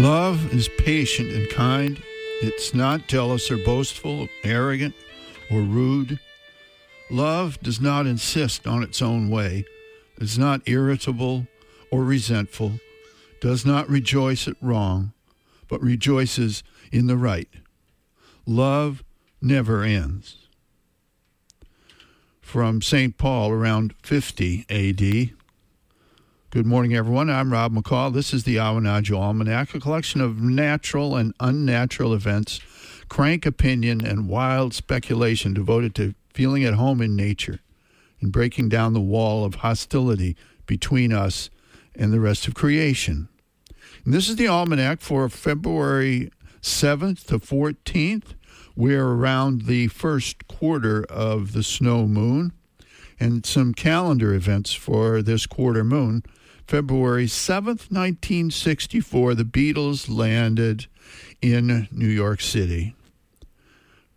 Love is patient and kind. It's not jealous or boastful, arrogant or rude. Love does not insist on its own way, is not irritable or resentful, does not rejoice at wrong, but rejoices in the right. Love never ends. From St. Paul around 50 AD. Good morning, everyone. I'm Rob McCall. This is the Awanadjo Almanac, a collection of natural and unnatural events, crank opinion, and wild speculation devoted to feeling at home in nature and breaking down the wall of hostility between us and the rest of creation. And this is the Almanac for February 7th to 14th. We're around the first quarter of the snow moon and some calendar events for this quarter moon. February 7th, 1964, the Beatles landed in New York City.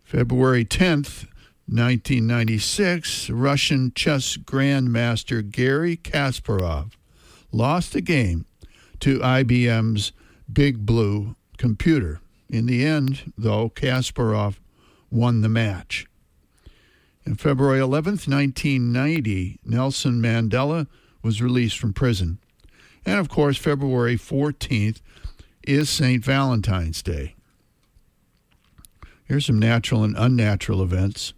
February 10th, 1996, Russian chess grandmaster Garry Kasparov lost a game to IBM's Big Blue computer. In the end, though, Kasparov won the match. On February 11th, 1990, Nelson Mandela was released from prison. And of course, February 14th is St. Valentine's Day. Here's some natural and unnatural events.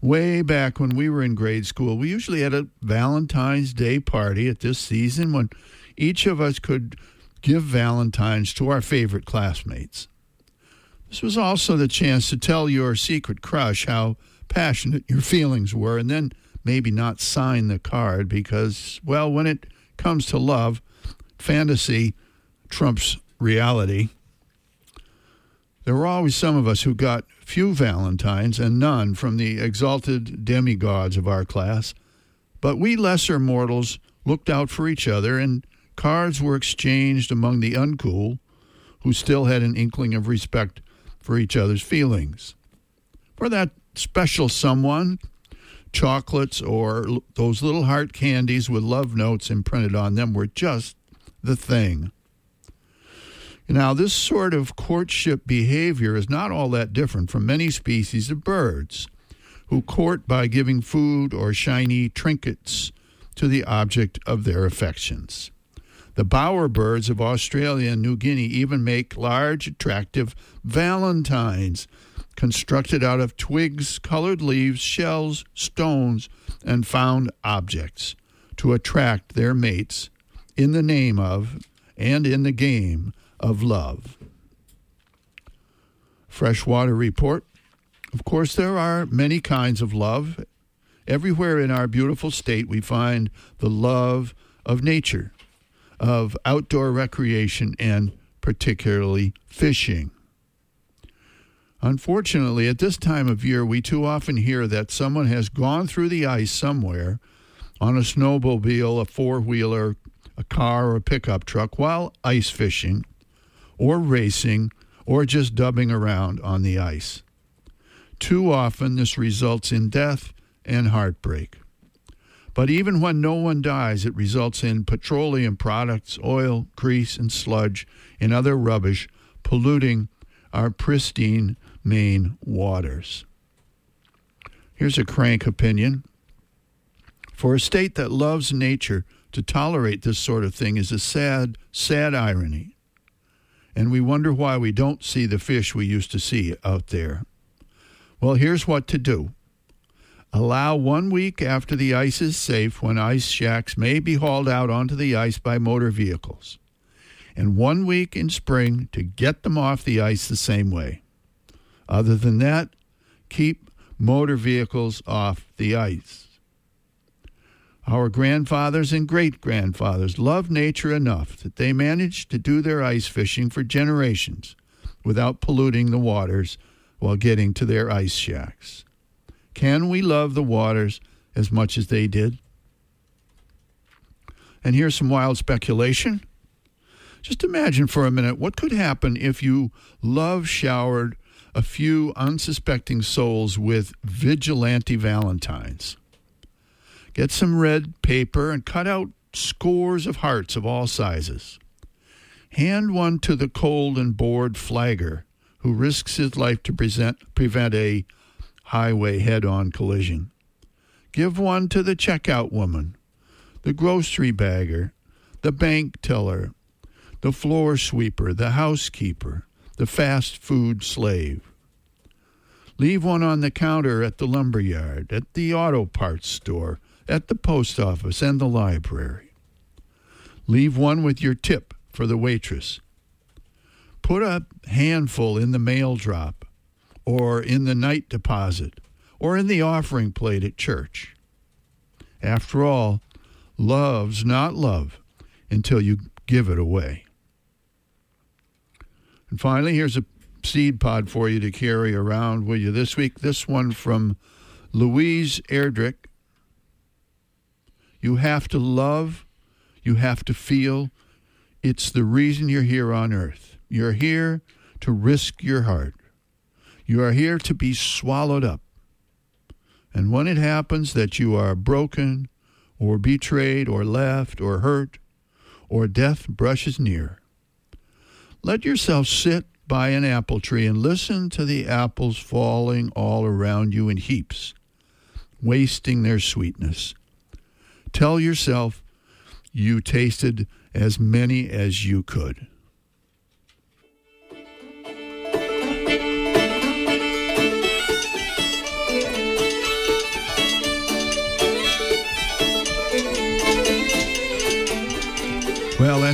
Way back when we were in grade school, we usually had a Valentine's Day party at this season when each of us could give Valentines to our favorite classmates. This was also the chance to tell your secret crush how passionate your feelings were and then maybe not sign the card because, well, when it comes to love, fantasy trumps reality. There were always some of us who got few Valentines and none from the exalted demigods of our class, but we lesser mortals looked out for each other, and cards were exchanged among the uncool who still had an inkling of respect for each other's feelings. For that special someone, chocolates or those little heart candies with love notes imprinted on them were just the thing. Now, this sort of courtship behavior is not all that different from many species of birds who court by giving food or shiny trinkets to the object of their affections. The bowerbirds of Australia and New Guinea even make large, attractive valentines constructed out of twigs, colored leaves, shells, stones, and found objects to attract their mates in the name of and in the game of love. Freshwater Report. Of course, there are many kinds of love. Everywhere in our beautiful state, we find the love of nature, of outdoor recreation, and particularly fishing. Unfortunately, at this time of year, we too often hear that someone has gone through the ice somewhere on a snowmobile, a four wheeler, a car, or a pickup truck while ice fishing, or racing, or just dubbing around on the ice. Too often, this results in death and heartbreak. But even when no one dies, it results in petroleum products, oil, grease, and sludge, and other rubbish polluting our pristine Maine waters. Here's a crank opinion. For a state that loves nature, to tolerate this sort of thing is a sad, sad irony. And we wonder why we don't see the fish we used to see out there. Well, here's what to do allow one week after the ice is safe when ice shacks may be hauled out onto the ice by motor vehicles, and one week in spring to get them off the ice the same way. Other than that, keep motor vehicles off the ice. Our grandfathers and great grandfathers loved nature enough that they managed to do their ice fishing for generations without polluting the waters while getting to their ice shacks. Can we love the waters as much as they did? And here's some wild speculation. Just imagine for a minute what could happen if you love showered a few unsuspecting souls with vigilante valentines. Get some red paper and cut out scores of hearts of all sizes. Hand one to the cold and bored flagger who risks his life to present, prevent a highway head on collision. Give one to the checkout woman, the grocery bagger, the bank teller, the floor sweeper, the housekeeper, the fast food slave. Leave one on the counter at the lumber yard, at the auto parts store, at the post office, and the library. Leave one with your tip for the waitress. Put a handful in the mail drop, or in the night deposit, or in the offering plate at church. After all, love's not love until you give it away. And finally, here's a seed pod for you to carry around with you this week. This one from Louise Erdrich. You have to love, you have to feel. It's the reason you're here on earth. You're here to risk your heart. You are here to be swallowed up. And when it happens that you are broken, or betrayed, or left, or hurt, or death brushes near, let yourself sit by an apple tree and listen to the apples falling all around you in heaps, wasting their sweetness. Tell yourself you tasted as many as you could.